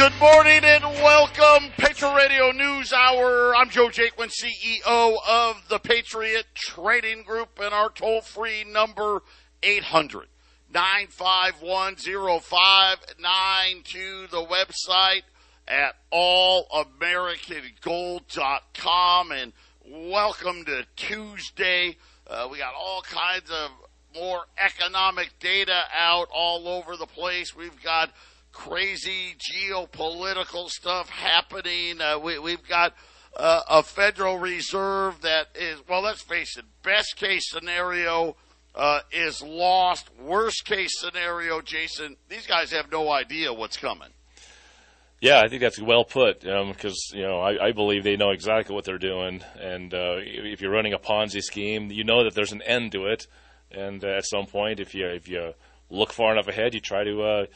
Good morning and welcome, Patriot Radio News Hour. I'm Joe Jaquin, CEO of the Patriot Trading Group, and our toll free number 800 951 0592. The website at allamericangold.com. And welcome to Tuesday. Uh, we got all kinds of more economic data out all over the place. We've got crazy geopolitical stuff happening. Uh, we, we've got uh, a Federal Reserve that is, well, let's face it, best case scenario uh, is lost. Worst case scenario, Jason, these guys have no idea what's coming. Yeah, I think that's well put because um, you know I, I, believe they know exactly what they're doing, and uh, if you're running a Ponzi scheme, you know that there's an end to it, and uh, at some point, if you if you look far enough ahead, you try to uh,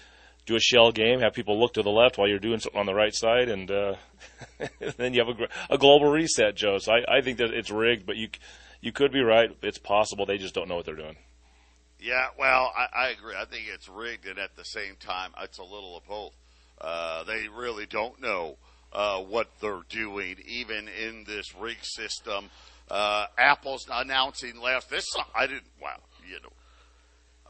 do a shell game, have people look to the left while you're doing something on the right side, and uh, then you have a, a, global reset, Joe. So I, I think that it's rigged, but you you could be right. It's possible they just don't know what they're doing. Yeah, well, I, I agree. I think it's rigged, and at the same time, it's a little of both. Uh, they really don't know uh, what they're doing, even in this rig system. Uh, Apple's announcing last this. I didn't. Wow, you know,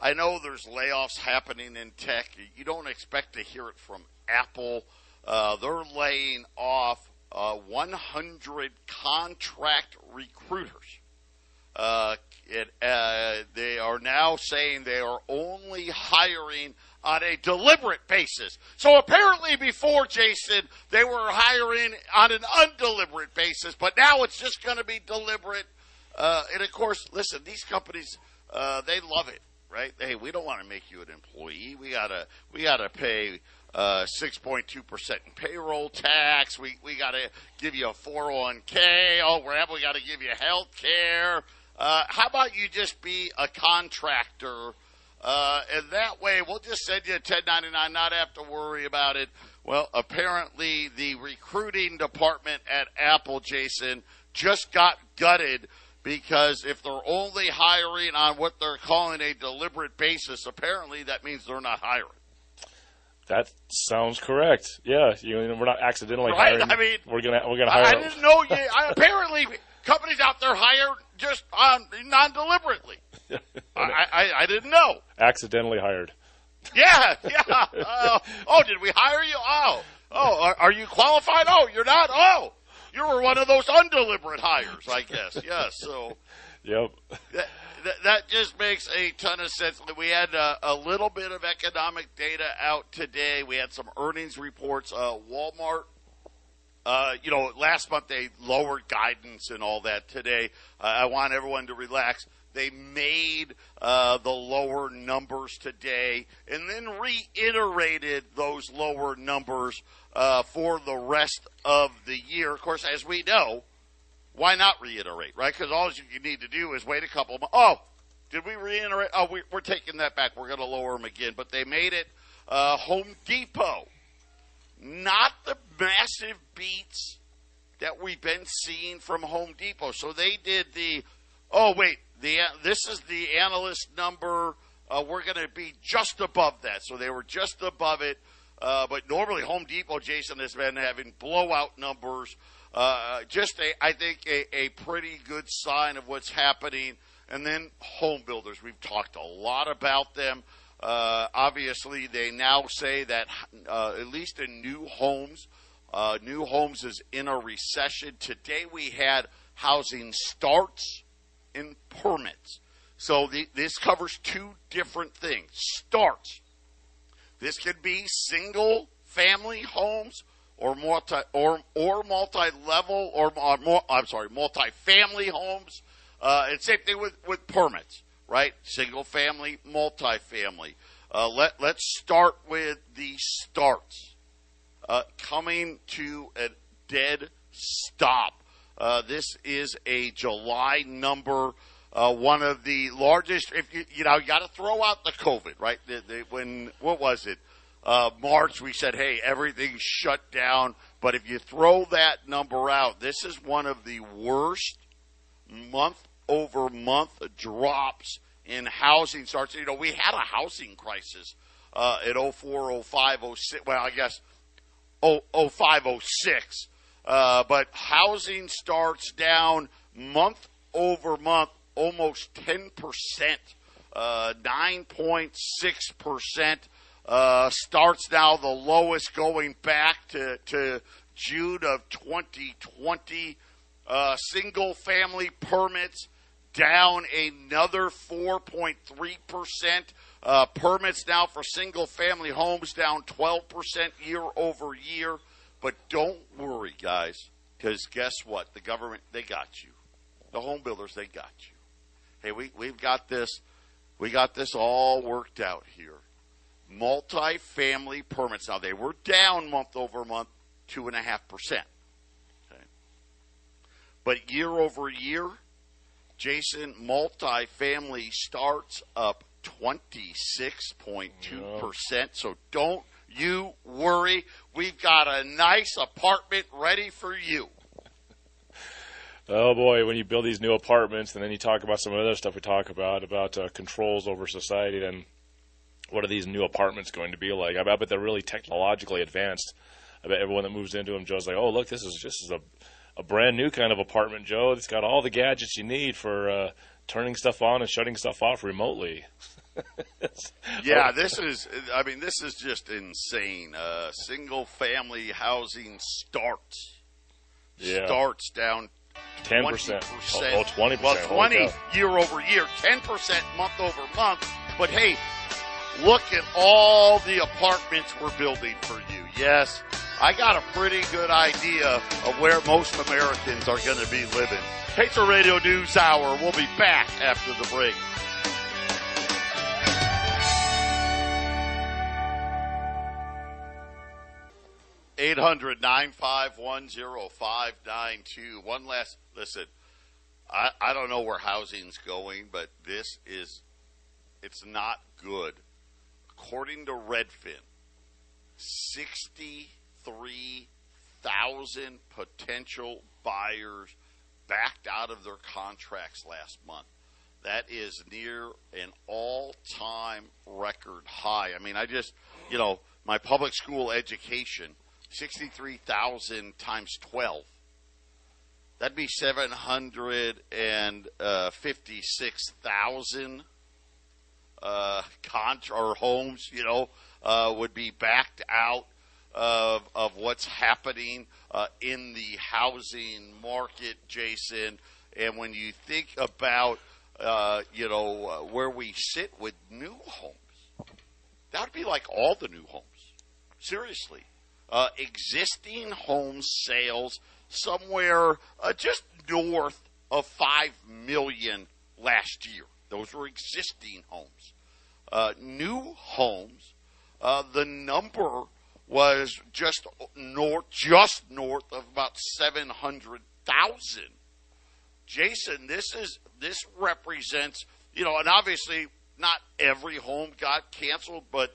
I know there's layoffs happening in tech. You don't expect to hear it from Apple. Uh, they're laying off uh, 100 contract recruiters. Uh, it, uh, they are now saying they are only hiring on a deliberate basis. So apparently before, Jason, they were hiring on an undeliberate basis, but now it's just going to be deliberate. Uh, and of course, listen, these companies, uh, they love it right? Hey, we don't want to make you an employee. We gotta we gotta pay uh, six point two percent in payroll tax. We we gotta give you a four hundred one k. Oh, we're we got to give you health care. Uh, how about you just be a contractor? Uh, and that way, we'll just send you a 1099, not have to worry about it. Well, apparently, the recruiting department at Apple, Jason, just got gutted because if they're only hiring on what they're calling a deliberate basis, apparently that means they're not hiring. That sounds correct. Yeah, you know, we're not accidentally right? hiring. I mean, we're gonna we're gonna hire. I, I didn't know. You, I, apparently, companies out there hire just um, non deliberately. I, I, I didn't know. Accidentally hired. Yeah, yeah. Uh, oh, did we hire you? Oh, oh, are, are you qualified? Oh, you're not. Oh, you were one of those undeliberate hires, I guess. Yes. So. Yep. That, that, that just makes a ton of sense. We had a, a, little bit of economic data out today. We had some earnings reports. Uh, Walmart, uh, you know, last month they lowered guidance and all that. Today, uh, I want everyone to relax. They made uh, the lower numbers today and then reiterated those lower numbers uh, for the rest of the year. Of course, as we know, why not reiterate, right? Because all you need to do is wait a couple. Of, oh, did we reiterate? Oh, we, are taking that back. We're going to lower them again. But they made it uh, Home Depot, not the massive beats that we've been seeing from Home Depot. So they did the. Oh wait, the this is the analyst number. Uh, we're going to be just above that. So they were just above it. Uh, but normally Home Depot, Jason, has been having blowout numbers. Uh, just a, I think a, a pretty good sign of what's happening. And then home builders, we've talked a lot about them. Uh, obviously, they now say that uh, at least in new homes, uh, new homes is in a recession. Today we had housing starts and permits. So the, this covers two different things. Starts this could be single family homes or multi or or multi level or, or more, I'm sorry, multi family homes. Uh, and same thing with, with permits, right? Single family, multi-family. Uh, let let's start with the starts. Uh, coming to a dead stop. Uh, this is a July number uh, one of the largest. If you you know, you got to throw out the COVID, right? The, the, when what was it? Uh, March, we said, hey, everything's shut down. But if you throw that number out, this is one of the worst month over month drops in housing starts. You know, we had a housing crisis uh, at 04, 05, 06. Well, I guess 0506. Uh, but housing starts down month over month almost 10%, uh, 9.6%. Uh, starts now the lowest going back to, to June of 2020. Uh, single family permits down another 4.3%. Uh, permits now for single family homes down 12% year over year. But don't worry, guys, because guess what? The government, they got you. The home builders, they got you. Hey, we, we've got this. We got this all worked out here. Multi-family permits. Now, they were down month over month, 2.5%. But year over year, Jason, multi-family starts up 26.2%. So don't you worry. We've got a nice apartment ready for you. Oh boy, when you build these new apartments and then you talk about some other stuff we talk about, about uh, controls over society, then what are these new apartments going to be like? I bet they're really technologically advanced. I bet everyone that moves into them, Joe's like, oh, look, this is just a, a brand new kind of apartment, Joe. It's got all the gadgets you need for uh, turning stuff on and shutting stuff off remotely. yeah, this is. I mean, this is just insane. Uh, single family housing starts yeah. starts down ten percent. Oh, 20 Well, twenty year over year, ten percent month over month. But hey, look at all the apartments we're building for you. Yes, I got a pretty good idea of where most Americans are going to be living. Patriot Radio News Hour. We'll be back after the break. 800 951 0592. One last, listen, I, I don't know where housing's going, but this is, it's not good. According to Redfin, 63,000 potential buyers backed out of their contracts last month. That is near an all time record high. I mean, I just, you know, my public school education 63,000 times 12. That'd be 756,000 uh, contra- or homes, you know, uh, would be backed out of, of what's happening uh, in the housing market, Jason. And when you think about, uh, you know, uh, where we sit with new homes, that would be like all the new homes. Seriously uh, existing home sales somewhere uh, just north of 5 million last year. Those were existing homes. Uh, new homes, uh, the number was just north, just north of about 700,000. Jason, this is this represents, you know, and obviously not every home got canceled, but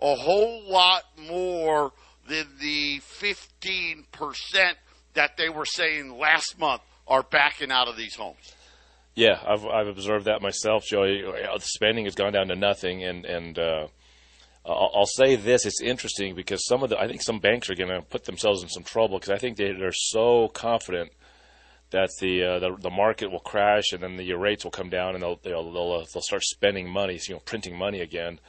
a whole lot more than the 15% that they were saying last month are backing out of these homes. Yeah, I've I've observed that myself, Joey. The spending has gone down to nothing, and and uh, I'll, say this: it's interesting because some of the I think some banks are going to put themselves in some trouble because I think they, they're so confident that the, uh, the, the market will crash and then the rates will come down and they'll they'll they'll, uh, they'll start spending money, you know, printing money again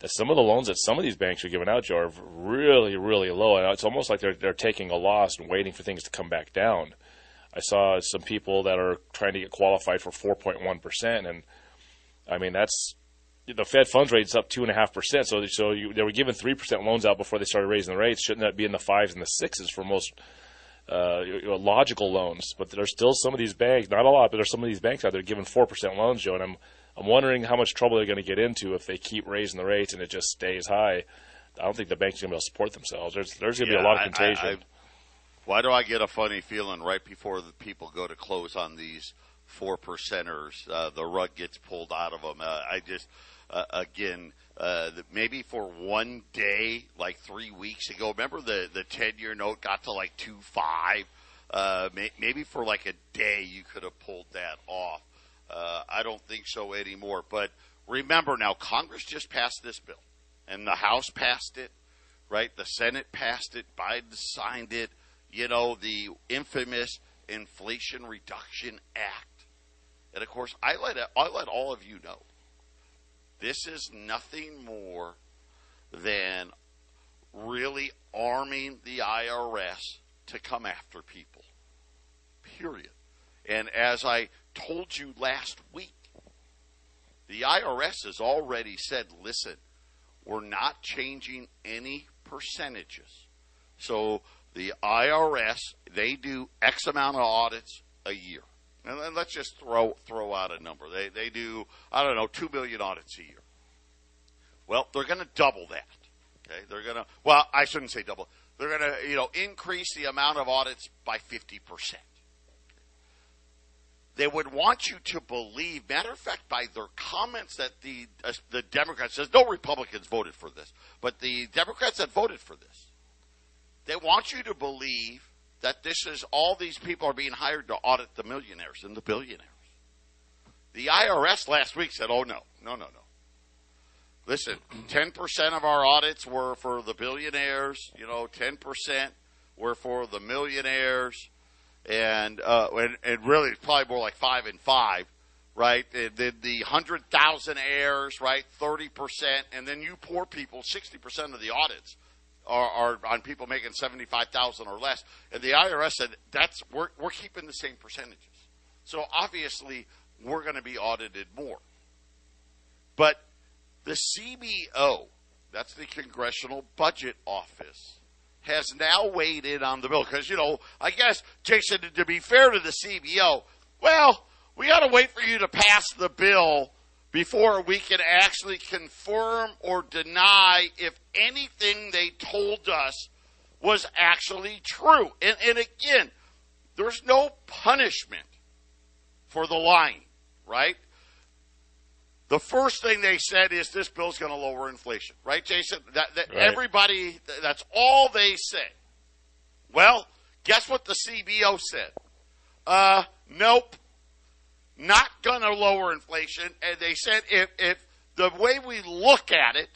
that some of the loans that some of these banks are giving out, Joe, are really, really low. And it's almost like they're they're taking a loss and waiting for things to come back down. I saw some people that are trying to get qualified for 4.1 percent, and I mean that's the Fed funds rate is up two and a half percent. So so you, they were giving three percent loans out before they started raising the rates. Shouldn't that be in the fives and the sixes for most? Uh, logical loans, but there's still some of these banks, not a lot, but there's some of these banks out there giving four percent loans, Joe. And I'm I'm wondering how much trouble they're going to get into if they keep raising the rates and it just stays high. I don't think the banks are going to be able to support themselves. There's there's going to yeah, be a lot of contagion. I, I, why do I get a funny feeling right before the people go to close on these four percenters? Uh, the rug gets pulled out of them. Uh, I just uh, again uh, maybe for one day, like three weeks ago. Remember the the ten year note got to like two five. Uh, may, maybe for like a day you could have pulled that off. Uh, I don't think so anymore. But remember now, Congress just passed this bill, and the House passed it. right? The Senate passed it, Biden signed it, you know, the infamous Inflation Reduction Act. And of course, I let I let all of you know this is nothing more than really arming the IRS to come after people. Period. And as I told you last week, the IRS has already said, listen, we're not changing any percentages. So the IRS, they do X amount of audits a year. And let's just throw throw out a number. They they do I don't know two million audits a year. Well, they're going to double that. Okay, they're to well I shouldn't say double. They're going to you know increase the amount of audits by fifty percent. They would want you to believe. Matter of fact, by their comments that the uh, the Democrats says no Republicans voted for this, but the Democrats that voted for this, they want you to believe that this is all these people are being hired to audit the millionaires and the billionaires. The IRS last week said, "Oh no, no, no, no. Listen, ten percent of our audits were for the billionaires. You know, ten percent were for the millionaires, and uh, and, and really, it's probably more like five and five, Right, then the hundred thousand heirs, right, thirty percent, and then you poor people, sixty percent of the audits are, are on people making seventy five thousand or less, and the IRS said that's we're we're keeping the same percentages. So obviously we're going to be audited more. But the CBO, that's the Congressional Budget Office, has now weighed in on the bill because you know I guess Jason to be fair to the CBO, well we got to wait for you to pass the bill before we can actually confirm or deny if anything they told us was actually true. And, and again, there's no punishment for the lying, right? The first thing they said is this bill's going to lower inflation, right, Jason? That, that right. everybody, that's all they say. Well, guess what the CBO said? Uh, nope not going to lower inflation. And they said if, if the way we look at it,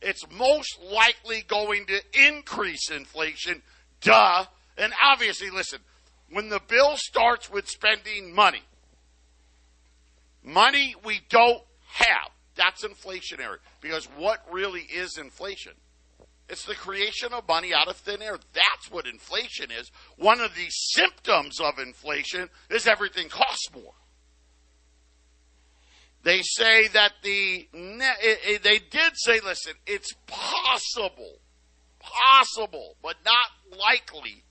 it's most likely going to increase inflation. Duh. And obviously, listen, when the bill starts with spending money, money we don't have, that's inflationary. Because what really is inflation? It's the creation of money out of thin air. That's what inflation is. One of the symptoms of inflation is everything costs more. They say that the eh, eh, they did say, listen, it's possible, possible, but not likely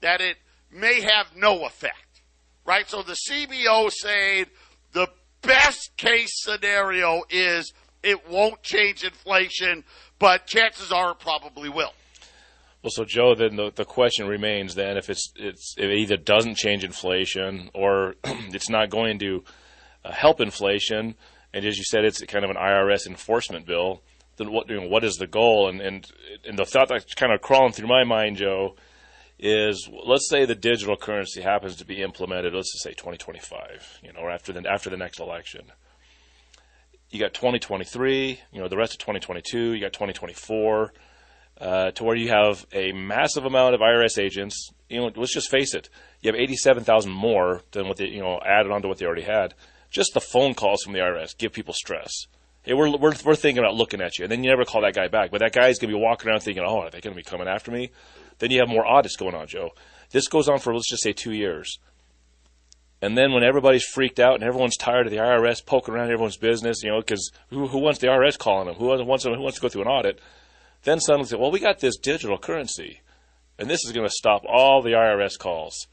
that it may have no effect. Right? So the CBO the best case scenario is it won't change inflation, but chances are it probably will. Well, so Joe, then the, the question remains then if it's it's it either doesn't change inflation or it's not going to uh, help inflation, and as you said, it's kind of an IRS enforcement bill. Then what you know, what is the goal? And and and the thought that's kind of crawling through my mind, Joe, is let's say the digital currency happens to be implemented. Let's just say 2025, you know, or after the after the next election. You got 2023, you know, the rest of 2022. You got 2024. Uh, to where you have a massive amount of IRS agents. You know, let's just face it, you have 87,000 more than what they, you know, added on to what they already had just the phone calls from the IRS give people stress. Hey, we're, we're, we're thinking about looking at you. And then you never call that guy back. But that guy's going to be walking around thinking, oh, are they going to be coming after me? Then you have more audits going on, Joe. This goes on for, let's just say, two years. And then when everybody's freaked out and everyone's tired of the IRS poking around everyone's business, you know, because who, who wants the IRS calling them? Who wants, who wants to go through an audit? Then suddenly say, well, we got this digital currency. And this is going to stop all the IRS calls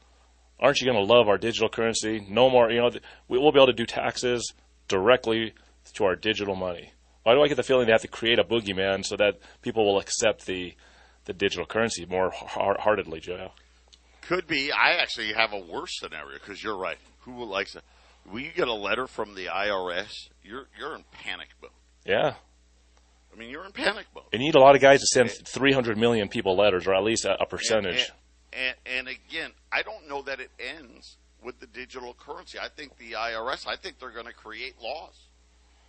aren't you going to love our digital currency? No more, you know, we'll be able to do taxes directly to our digital money. Why do I get the feeling they have to create a boogeyman so that people will accept the the digital currency more heartedly, Joe? Could be. I actually have a worse scenario because you're right. Who likes it? When you get a letter from the IRS, you're you're in panic mode. Yeah. I mean, you're in panic mode. You need a lot of guys to send 300 million people letters, or at least a, a percentage. And, and, and again, I don't know that it ends with the digital currency. I think the IRS, I think they're going to create laws.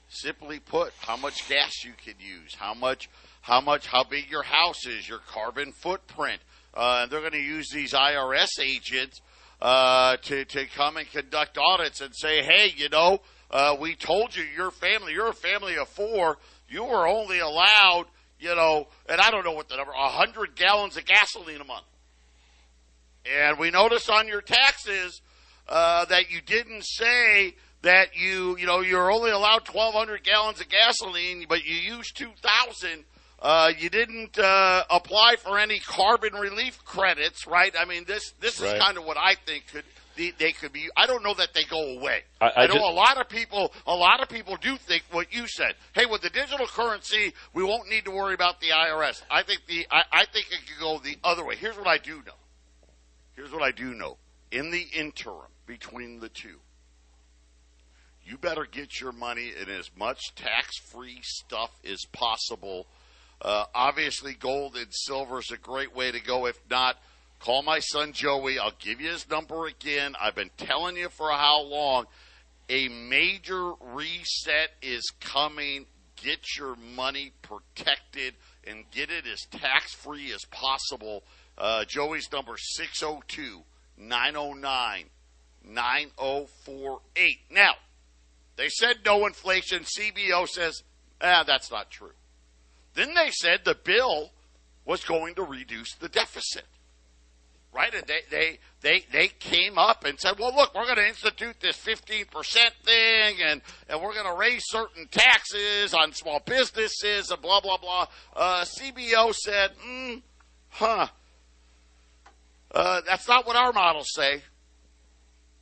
Simply put, how much gas you can use, how much, how much, how big your house is, your carbon footprint. Uh, and they're going to use these IRS agents uh, to to come and conduct audits and say, hey, you know, uh, we told you your family, you're a family of four, you were only allowed, you know, and I don't know what the number, hundred gallons of gasoline a month. And we notice on your taxes uh, that you didn't say that you, you know, you're only allowed 1,200 gallons of gasoline, but you use 2,000. Uh, you didn't uh, apply for any carbon relief credits, right? I mean, this this Right. is kind of what I think could they, they could be. I don't know that they go away. I- I know ju- a lot of people. A lot of people do think what you said. Hey, with the digital currency, we won't need to worry about the IRS. I think the I, I think it could go the other way. Here's what I do know. Here's what I do know. In the interim between the two, you better get your money in as much tax-free stuff as possible. Uh, obviously, gold and silver is a great way to go. If not, call my son Joey. I'll give you his number again. I've been telling you for how long. A major reset is coming. Get your money protected and get it as tax free as possible. Uh, Joey's number 602 909 9048. Now, they said no inflation. CBO says, ah, that's not true. Then they said the bill was going to reduce the deficit. Right? And they, they, they, they came up and said, well, look, we're going to institute this 15% thing and, and we're going to raise certain taxes on small businesses and blah, blah, blah. Uh, CBO said, mm, huh. Uh, that's not what our models say.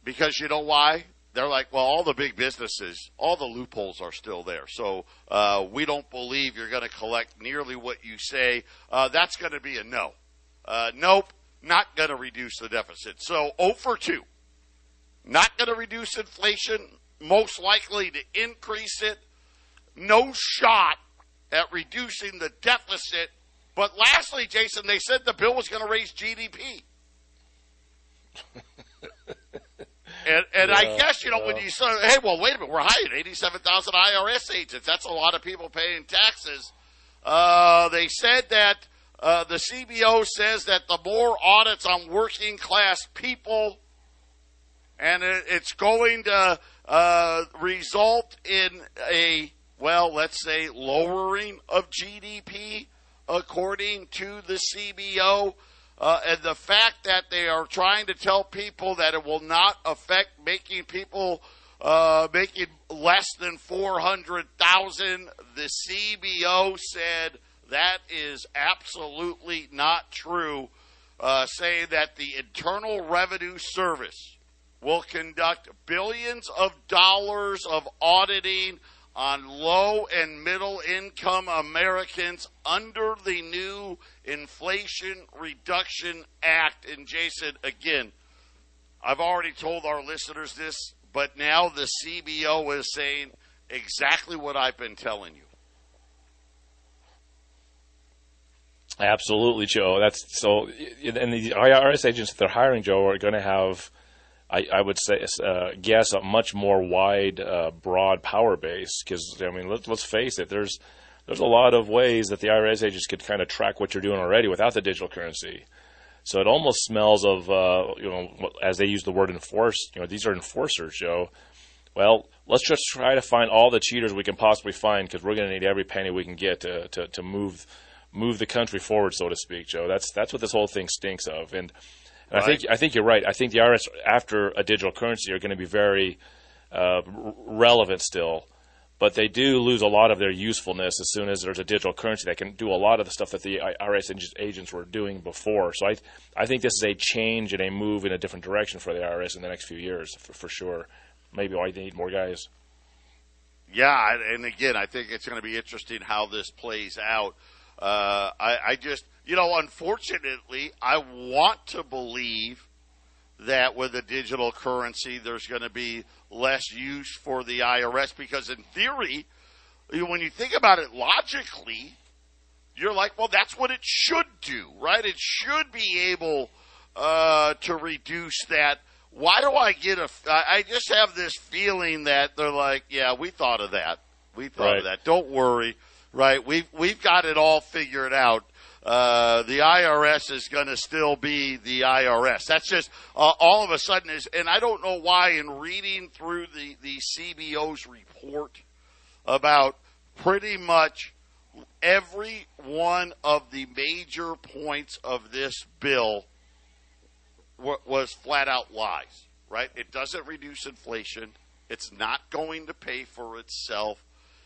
Because you know why? They're like, well, all the big businesses, all the loopholes are still there. So uh, we don't believe you're going to collect nearly what you say. Uh, that's going to be a no. Uh, nope, not going to reduce the deficit. So 0 for 2. Not going to reduce inflation, most likely to increase it. No shot at reducing the deficit. But lastly, Jason, they said the bill was going to raise GDP. And, and I guess, you know, when yeah. you say, hey, well, wait a minute, we're hiring 87,000 IRS agents. That's a lot of people paying taxes. Uh, they said that uh, the CBO says that the more audits on working class people, and it, it's going to uh, result in a, well, let's say, lowering of GDP, according to the CBO. Uh, and the fact that they are trying to tell people that it will not affect making people uh, making less than four hundred thousand, the CBO said that is absolutely not true. Uh, saying that the Internal Revenue Service will conduct billions of dollars of auditing on low and middle income Americans under the new Inflation Reduction Act. And Jason, again, I've already told our listeners this, but now the CBO is saying exactly what I've been telling you. Absolutely, Joe. That's so. And the IRS agents that they're hiring, Joe, are going to have, I, I would say, uh, guess a much more wide, uh, broad power base. Because I mean, let, let's face it. There's there's a lot of ways that the IRS agents could kind of track what you're doing already without the digital currency. So it almost smells of, uh, you know, as they use the word enforce. You know, these are enforcers, Joe. Well, let's just try to find all the cheaters we can possibly find because we're going to need every penny we can get to, to, to move move the country forward, so to speak, Joe. That's that's what this whole thing stinks of. And, and I think I think you're right. I think the IRS after a digital currency are going to be very uh, r- relevant still, but they do lose a lot of their usefulness as soon as there's a digital currency that can do a lot of the stuff that the IRS agents were doing before. So I I think this is a change and a move in a different direction for the IRS in the next few years for, for sure. Maybe why they need more guys. Yeah, and- and again, I think it's going to be interesting how this plays out. Uh, I, I just, you know, unfortunately, I want to believe that with a digital currency, there's going to be less use for the IRS because, in theory, when you think about it logically, you're like, well, that's what it should do, right? It should be able uh, to reduce that. Why do I get a? I just have this feeling that they're like, yeah, we thought of that. We thought Right. of that. Don't worry. Right? We've we've got it all figured out. Uh, the IRS is going to still be the IRS. That's just uh, all of a sudden is, and I don't know why. In reading through the the CBO's report about pretty much every one of the major points of this bill wa- was flat out lies, right? It doesn't reduce inflation. It's not going to pay for itself.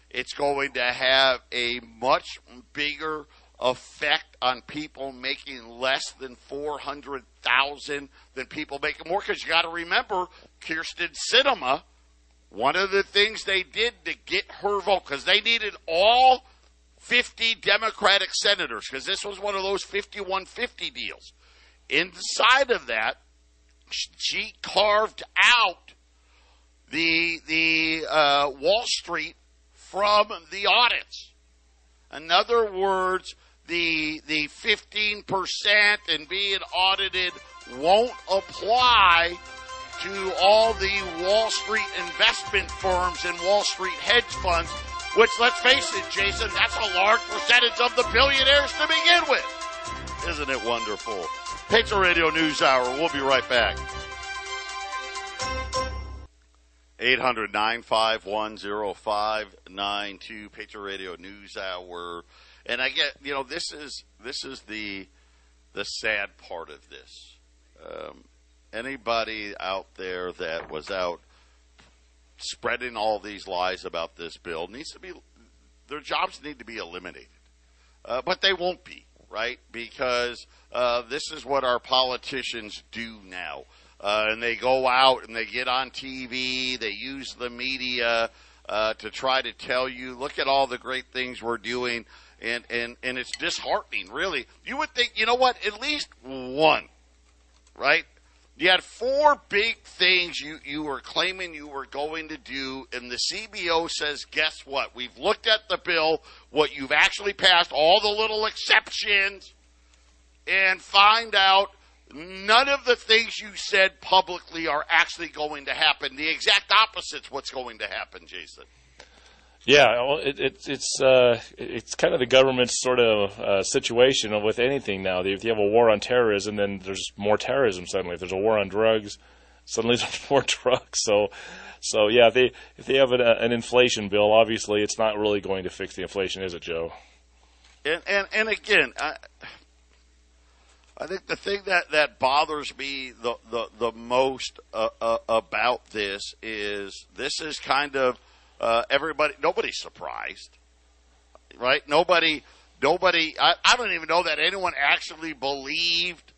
It's going to have a much bigger effect on people making less than 400,000 than people making more cuz you got to remember Kyrsten Sinema one of the things they did to get her vote cuz they needed all 50 Democratic senators because this was one of those 5150 deals. Inside of that, she carved out the the uh, Wall Street from the audits. In other words, the the 15% and being audited won't apply to all the Wall Street investment firms and Wall Street hedge funds, which let's face it, Jason, that's a large percentage of the billionaires to begin with. Isn't it wonderful? Patriot Radio News Hour. We'll be right back. 800 951 0592 Patriot Radio News Hour. And I get, you know, this is this is the the sad part of this. Um, anybody out there that was out spreading all these lies about this bill needs to be their jobs need to be eliminated. Uh, but they won't be, right? Because uh, this is what our politicians do now. Uh, and they go out and they get on TV, they use the media uh, to try to tell you, look at all the great things we're doing. And, and, and it's disheartening, really. You would think, you know what, at least one, right? You had four big things you, you were claiming you were going to do, and the CBO says, guess what? We've looked at the bill, what you've actually passed, all the little exceptions, and find out none of the things you said publicly are actually going to happen. The exact opposite's what's going to happen, Jason. Yeah, well, it, it, it's uh, it's kind of the government's sort of uh, situation with anything now. If you have a war on terrorism, then there's more terrorism suddenly. If there's a war on drugs, suddenly there's more drugs. So, so yeah, if they if they have an, an inflation bill, obviously it's not really going to fix the inflation, is it, Joe? And and and again, I, I think the thing that that bothers me the the the most uh, uh, about this is this is kind of uh, everybody. Nobody's surprised, right? Nobody. Nobody. I, I don't even know that anyone actually believed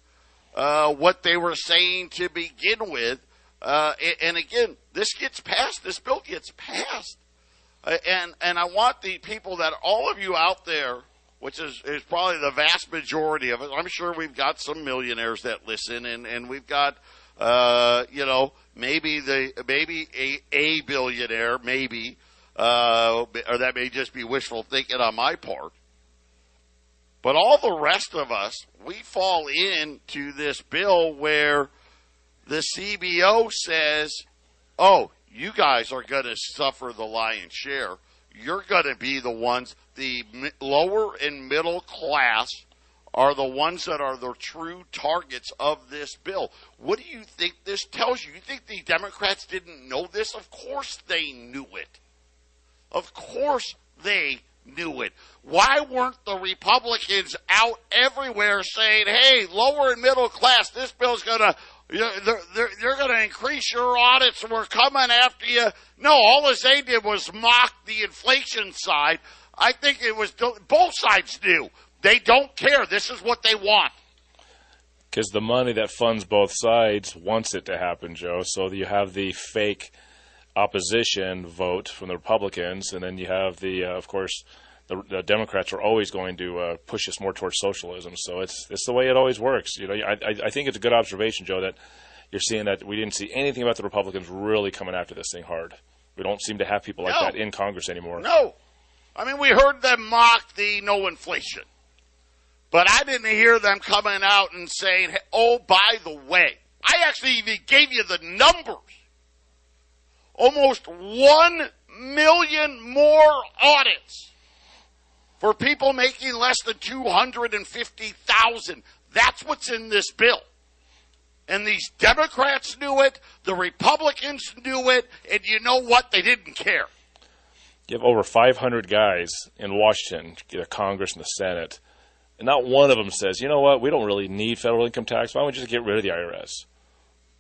uh, what they were saying to begin with. Uh, and, and again, this gets passed. This bill gets passed. Uh, and and I want the people that all of you out there, which is, is probably the vast majority of it. I'm sure we've got some millionaires that listen, and and we've got uh, you know maybe the maybe a a billionaire, maybe, uh, or that may just be wishful thinking on my part. But all the rest of us, we fall into this bill where the CBO says, "Oh, you guys are going to suffer the lion's share. You're going to be the ones, the lower and middle class are the ones that are the true targets of this bill. What do you think this tells you? You think the Democrats didn't know this? Of course they knew it. Of course they knew it. Why weren't the Republicans out everywhere saying, "Hey, lower and middle class, this bill's going to they're, they're, they're going to increase your audits we're coming after you. No, all they did was mock the inflation side. I think it was both sides knew. They don't care. This is what they want. Because the money that funds both sides wants it to happen, Joe. So you have the fake opposition vote from the Republicans, and then you have the, uh, of course, the, the Democrats are always going to uh, push us more towards socialism. So it's it's the way it always works. You know, I, I I think it's a good observation, Joe, that you're seeing that we didn't see anything about the Republicans really coming after this thing hard. We don't seem to have people like No. that in Congress anymore. No. I mean, we heard them mock the no inflation. But I didn't hear them coming out and saying, "Hey, oh, by the way, I actually even gave you the numbers. Almost one million more audits for people making less than 250,000. That's what's in this bill. And these Democrats knew it, the Republicans knew it, and you know what? They didn't care. You have over 500 guys in Washington, the Congress and the Senate, and not one of them says, you know what, we don't really need federal income tax. Why don't we just get rid of the IRS?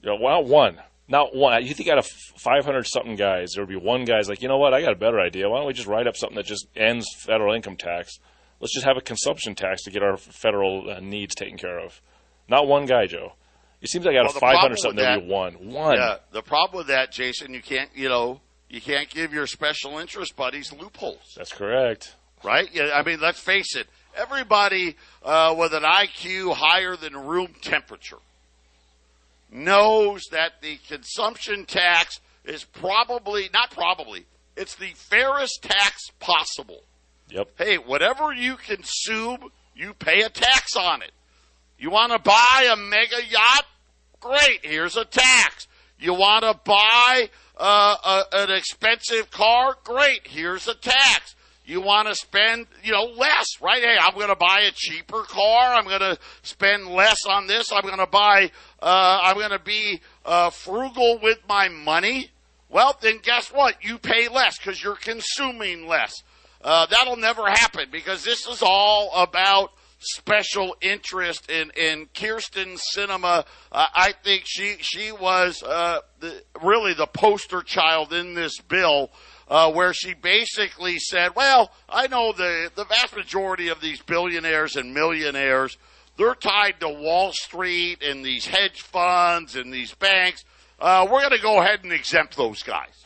You know, well, one. Not one. You think out of 500 something guys, there would be one guy's like, you know what, I got a better idea. Why don't we just write up something that just ends federal income tax? Let's just have a consumption tax to get our federal uh, needs taken care of. Not one guy, Joe. It seems like out Well, of 500 something, with there would be one. One. Yeah, the problem with that, Jason, you can't, you know, you can't give your special interest buddies loopholes, That's correct. right? Yeah, I mean, let's face it. Everybody uh, with an IQ higher than room temperature knows that the consumption tax is probably not probably it's the fairest tax possible. Yep. Hey, whatever you consume, you pay a tax on it. You want to buy a mega yacht? Great, here's a tax. You want to buy uh, a, an expensive car? Great, here's a tax. You want to spend, you know, less, right? Hey, I'm going to buy a cheaper car. I'm going to spend less on this. I'm going to buy, uh, I'm going to be uh, frugal with my money. Well, then guess what? You pay less because you're consuming less. Uh, that'll never happen because this is all about special interest in in Kyrsten Sinema. Uh, I think she she was uh, the, really the poster child in this bill. Uh, where she basically said, "Well, I know the the vast majority of these billionaires and millionaires, they're tied to Wall Street and these hedge funds and these banks. Uh, we're going to go ahead and exempt those guys."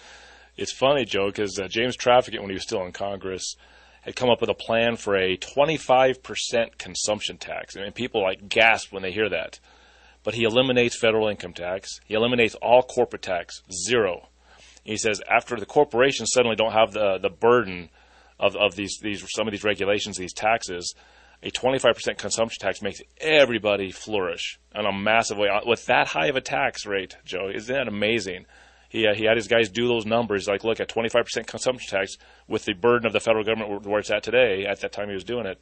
It's funny, Joe, because uh, James Traficant, when he was still in Congress, had come up with a plan for a 25% consumption tax. I mean, people like gasp when they hear that. But he eliminates federal income tax. He eliminates all corporate tax, zero. He says after the corporations suddenly don't have the the burden of, of these these some of these regulations, these taxes, a 25% consumption tax makes everybody flourish in a massive way. With that high of a tax rate, Joe, isn't that amazing? He, uh, he had his guys do those numbers, like look at 25% consumption tax with the burden of the federal government where it's at today. At that time he was doing it,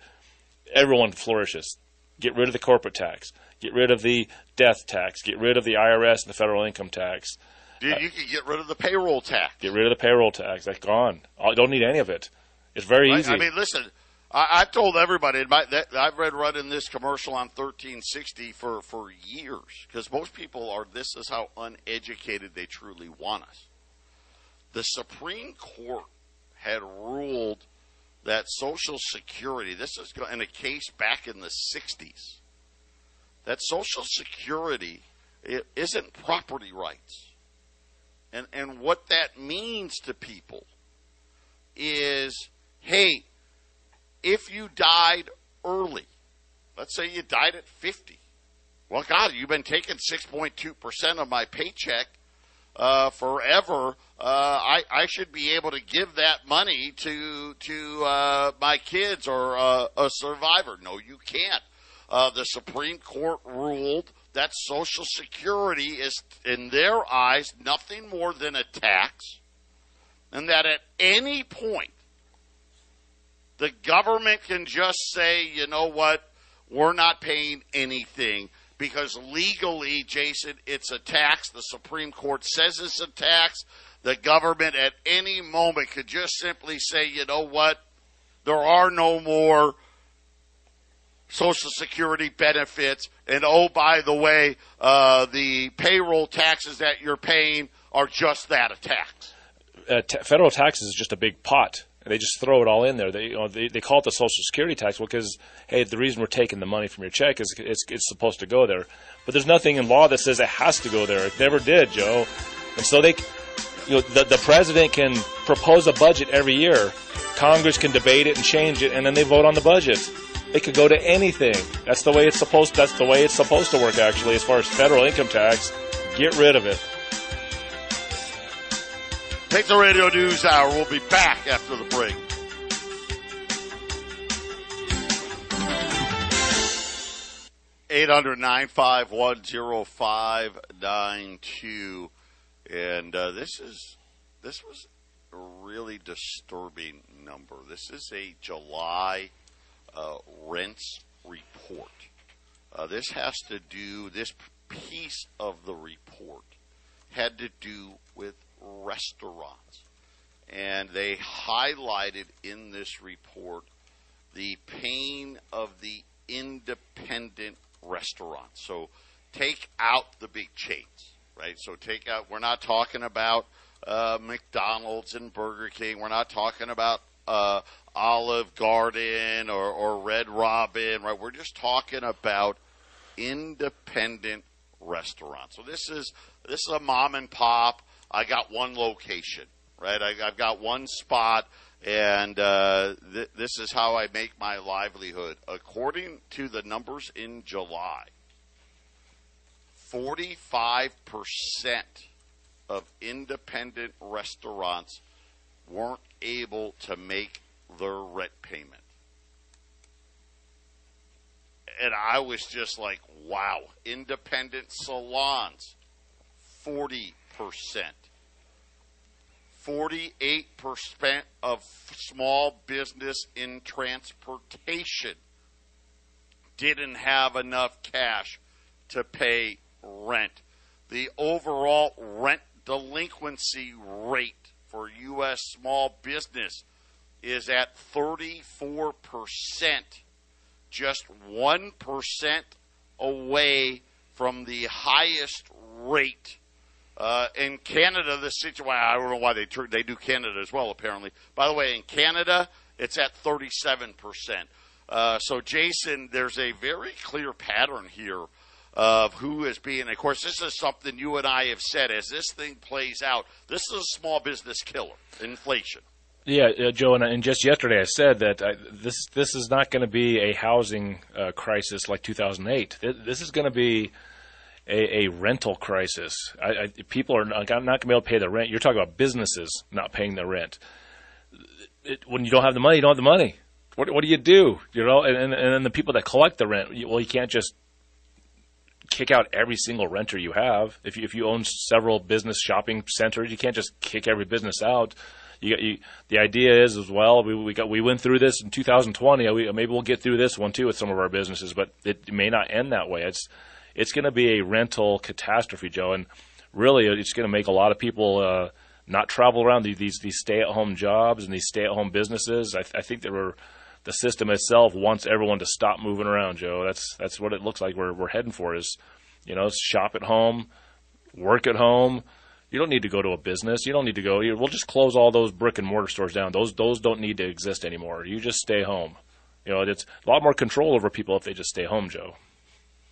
everyone flourishes. Get rid of the corporate tax. Get rid of the death tax. Get rid of the IRS and the federal income tax. Dude, you could get rid of the payroll tax. Get rid of the payroll tax. That's gone. I don't need any of it. It's very Right? easy. I mean, listen, I, I've told everybody, my, that, I've read running this commercial on 1360 for, for years because most people are, this is how uneducated they truly want us. The Supreme Court had ruled that Social Security, this is in a case back in the 60s, that Social Security it isn't property rights. And, and what that means to people is hey, if you died early, let's say you died at 50, well, God, you've been taking 6.2% of my paycheck uh, forever. Uh, I, I should be able to give that money to to uh, my kids or uh, a survivor. No, you can't. Uh, the Supreme Court ruled that Social Security is, in their eyes, nothing more than a tax, and that at any point the government can just say, you know what, we're not paying anything because legally, Jason, it's a tax. The Supreme Court says it's a tax. The government at any moment could just simply say, you know what, there are no more Social Security benefits. And oh, by the way, uh, the payroll taxes that you're paying are just that a tax. uh, t- federal taxes is just a big pot. They just throw it all in there. They, you know, they, they call it the Social Security tax because, hey, the reason we're taking the money from your check is it's, it's supposed to go there. But there's nothing in law that says it has to go there. It never did, Joe. And so they, you know, the, the president can propose a budget every year. Congress can debate it and change it, and then they vote on the budget. It could go to anything. That's the way it's supposed. That's the way it's supposed to work. Actually, as far as federal income tax, get rid of it. Take the radio news hour. We'll be back after the break. Eight hundred nine five one zero five nine two, and uh, this is this was a really disturbing number. This is a July uh, rents report. Uh, this has to do, this piece of the report had to do with restaurants. And they highlighted in this report the pain of the independent restaurants. So take out the big chains, right? So take out, we're not talking about uh, McDonald's and Burger King. We're not talking about uh, Olive Garden or, or Red Robin, right? We're just talking about independent restaurants. So this is this is a mom and pop. I got one location, right? I, have got one spot, and uh, th- this is how I make my livelihood. According to the numbers in July, forty-five percent of independent restaurants weren't able to make their rent payment. And I was just like, wow. Independent salons, 40%. 48% of small business in transportation didn't have enough cash to pay rent. The overall rent delinquency rate for U.S. small business is at 34%, just 1% away from the highest rate. Uh, in Canada, the situation, I don't know why they, they do Canada as well, apparently. By the way, in Canada, it's at 37%. Uh, so, Jason, there's a very clear pattern here of who is being. Of course, this is something you and I have said as this thing plays out. This is a small business killer, inflation. Yeah, uh, Joe, and, and, just yesterday I said that I, this this is not going to be a housing uh, crisis like 2008. This is going to be a, a, rental crisis. I, I, people are not, not going to be able to pay the rent. You're talking about businesses not paying their rent. It, when you don't have the money, you don't have the money. What, what do you do? You know, and, and, and then the people that collect the rent, well, you can't just kick out every single renter you have. If you, if you own several business shopping centers, you can't just kick every business out. You, you, the idea is as well. We, we got we went through this in 2020. We, maybe we'll get through this one too with some of our businesses, but it may not end that way. It's it's going to be a rental catastrophe, Joe, and really it's going to make a lot of people uh, not travel around these these stay at home jobs and these stay at home businesses. I, I think there were the system itself wants everyone to stop moving around, Joe. That's that's what it looks like we're we're heading for is, you know, shop at home, work at home. You don't need to go to a business. You don't need to go. We'll just close all those brick and mortar stores down. Those those don't need to exist anymore. You just stay home. You know, it's a lot more control over people if they just stay home, Joe.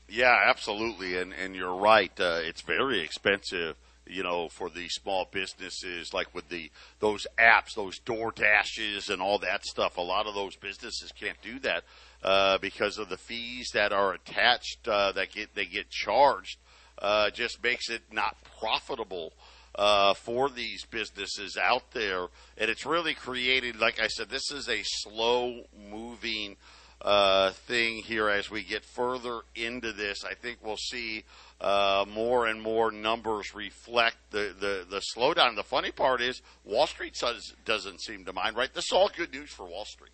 Yeah, absolutely, and and you're right. Uh, it's very expensive you know, for the small businesses, like with the those apps, those Door Dashes, and all that stuff. A lot of those businesses can't do that uh, because of the fees that are attached uh, that get they get charged. Uh, just makes it not profitable uh, for these businesses out there, and it's really created. Like I said, this is a slow moving uh, thing here as we get further into this. I think we'll see uh, more and more numbers reflect the, the, the slowdown. The funny part is Wall Street does, doesn't seem to mind, right? This is all good news for Wall Street,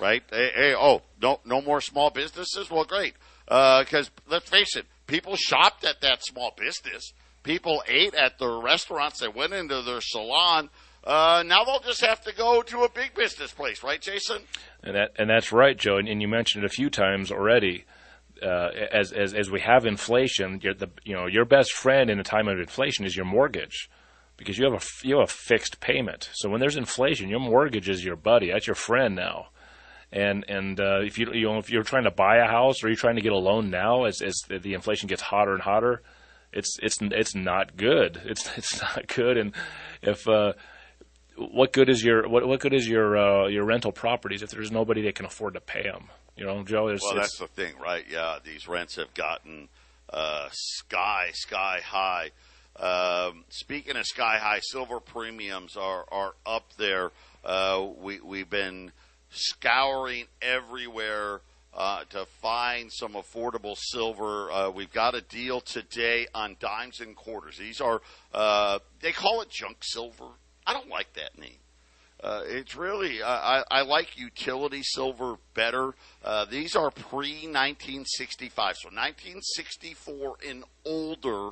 right? Hey, hey oh, no, no more small businesses? Well, great. Because uh, let's face it, people shopped at that small business. People ate at the restaurants. They went into their salon. Uh, now they'll just have to go to a big business place, right, Jason? And that and that's right, Joe. And, and you mentioned it a few times already uh, as, as as we have inflation, the you know your best friend in a time of inflation is your mortgage, because you have a you have a fixed payment. So when there's inflation, your mortgage is your buddy. That's your friend now. And and uh, if you you know if you're trying to buy a house or you're trying to get a loan now, as as the inflation gets hotter and hotter, it's it's it's not good. It's it's not good. And if uh, what good is your what what good is your uh, your rental properties if there's nobody that can afford to pay them? You know, Joe. well, that's the thing, right? Yeah, these rents have gotten uh, sky sky high. Um, speaking of sky high, silver premiums are are up there. Uh, we we've been scouring everywhere. Uh, to find some affordable silver. Uh, we've got a deal today on dimes and quarters. These are, uh, they call it junk silver. I don't like that name. Uh, it's really, uh, I, I like utility silver better. Uh, these are pre 1965, so 1964 and older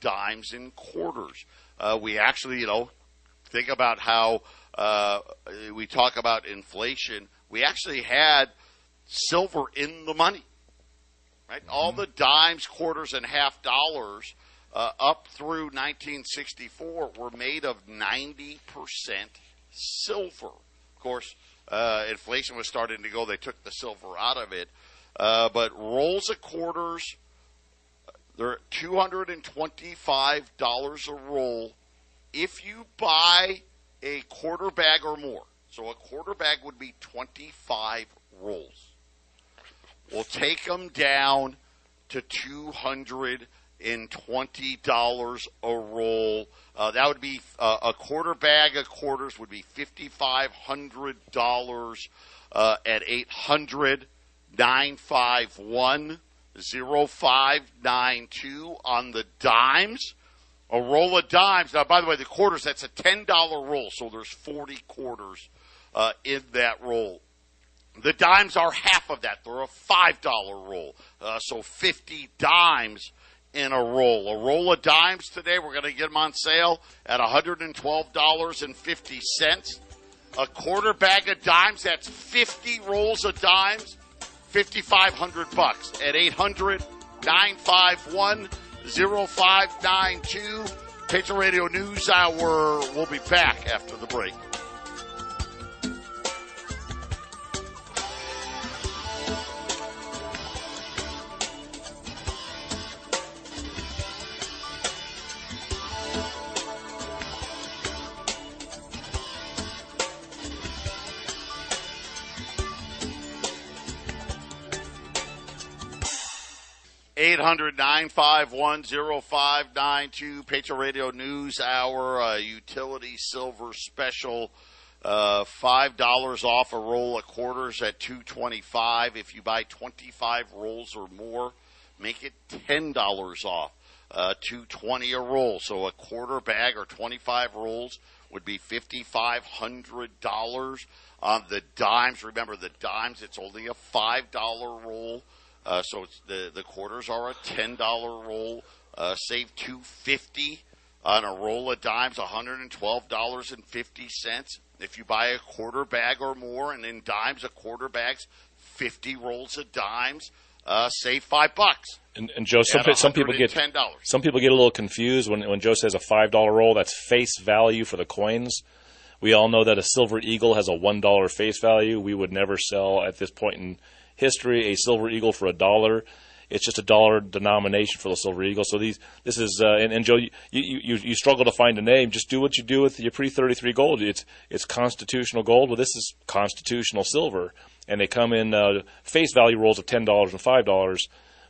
dimes and quarters. Uh, we actually, you know, think about how uh, we talk about inflation. We actually had silver in the money, right? Mm-hmm. All the dimes, quarters, and half dollars uh, up through 1964 were made of 90 percent silver. Of course, uh, inflation was starting to go. They took the silver out of it. Uh, but rolls of quarters, they're $225 a roll if you buy a quarter bag or more. So a quarter bag would be 25 rolls. We'll take them down to 200 and twenty dollars a roll. Uh, that would be uh, a quarter bag of quarters would be fifty five hundred dollars uh, at eight hundred nine five one zero five nine two on the dimes. A roll of dimes. Now, by the way, the quarters that's a ten dollar roll, so there's forty quarters uh, in that roll. The dimes are half of that. They're a five dollar roll, uh, so fifty dimes in a roll. A roll of dimes today, we're going to get them on sale at $112.50. A quarter bag of dimes, that's 50 rolls of dimes, 5500 bucks at 800 951 0592. Patriot Radio News Hour. We'll be back after the break. 800 951 0592. Patriot Radio News Hour, uh, Utility Silver Special. Uh, Five dollars off a roll of quarters at two twenty five. If you buy twenty five rolls or more, make it ten dollars off. Uh, two twenty a roll. So a quarter bag or twenty five rolls would be fifty five hundred dollars. On the dimes, remember the dimes, it's only a five dollar roll. Uh, so the the quarters are a ten dollar roll. Uh, save two fifty on a roll of dimes, one hundred and twelve dollars and fifty cents. If you buy a quarter bag or more, and in dimes, a quarter bag's fifty rolls of dimes. Uh, save five bucks. And, and Joe, some, some people get ten dollars. Some people get a little confused when when Joe says a five dollar roll. That's face value for the coins. We all know that a silver eagle has a one dollar face value. We would never sell at this point in history a silver eagle for a dollar. It's just a dollar denomination for the silver eagle. So these, this is, uh, and, and Joe, you, you, you struggle to find a name. Just do what you do with your pre thirty three gold. It's it's constitutional gold. Well, this is constitutional silver, and they come in uh, face value rolls of ten dollars and five dollars.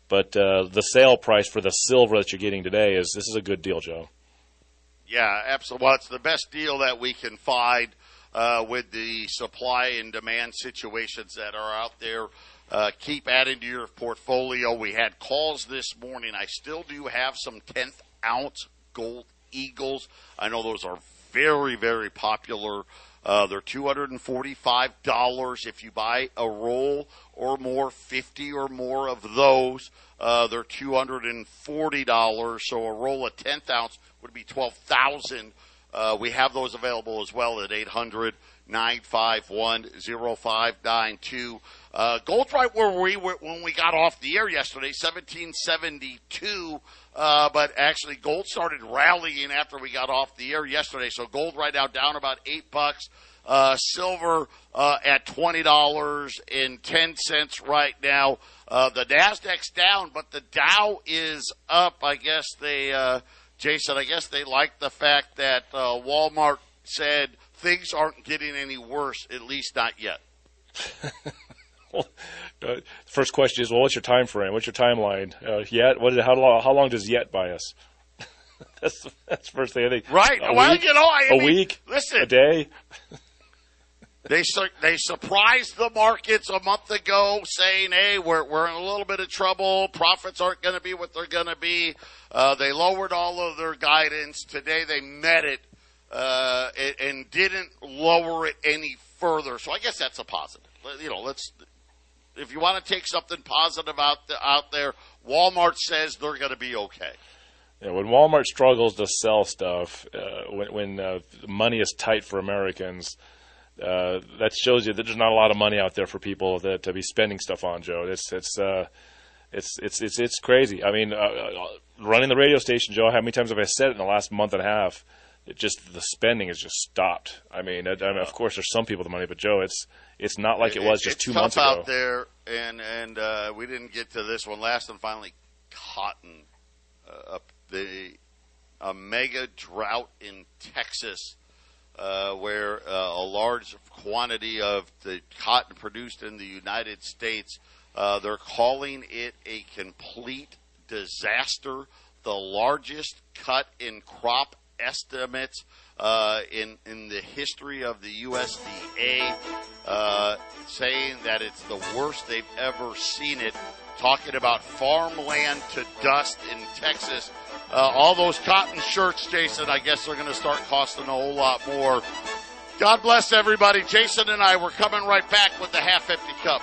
But uh, the sale price for the silver that you're getting today is this is a good deal, Joe. Yeah, absolutely. Well, it's the best deal that we can find uh, with the supply and demand situations that are out there uh, keep adding to your portfolio. We had calls this morning. I still do have some 10th ounce gold eagles. I know those are very, very popular. Uh, they're $245 if you buy a roll or more, 50 or more of those. Uh, they're $240. So a roll of 10th ounce would be 12000 uh, We have those available as well at 800 951 0592. Uh, gold's right where we were when we got off the air yesterday, 1772. Uh, but actually, gold started rallying after we got off the air yesterday. So gold right now down about eight bucks. Uh, silver uh, at twenty dollars and ten cents right now. Uh, the Nasdaq's down, but the Dow is up. I guess they, uh, Jason. I guess they like the fact that Walmart said things aren't getting any worse, at least not yet. well, uh, first question is, well, what's your time frame? What's your timeline? Uh, yet? What? How long? How long does yet buy us? that's that's the first thing I think. Right. A well, week? you know, I a mean, week, listen, a day. they su- they surprised the markets a month ago, saying, "Hey, we're we're in a little bit of trouble. Profits aren't going to be what they're going to be." Uh, they lowered all of their guidance today. They met it uh, and, and didn't lower it any further. So I guess that's a positive. You know, let's if you want to take something positive out the, out there, Walmart says they're going to be okay. Yeah, when Walmart struggles to sell stuff, uh, when, when uh, money is tight for Americans, uh, that shows you that there's not a lot of money out there for people that, to be spending stuff on, Joe. It's it's uh, it's it's it's it's crazy. I mean, uh, running the radio station, Joe. How many times have I said it in the last month and a half? It just the spending has just stopped. I mean, I, I mean, of course, there's some people with money, but Joe, it's it's not like it was just two months ago. out there, and and uh, we didn't get to this one last, and finally, cotton. Uh, up the a mega drought in Texas, uh, where uh, a large quantity of the cotton produced in the United States, uh, they're calling it a complete disaster. The largest cut in crop estimates uh, in in the history of the USDA, uh, saying that it's the worst they've ever seen it. Talking about farmland to dust in Texas. Uh, all those cotton shirts, Jason, I guess they're going to start costing a whole lot more. God bless everybody. Jason and I, we're coming right back with the half empty cup.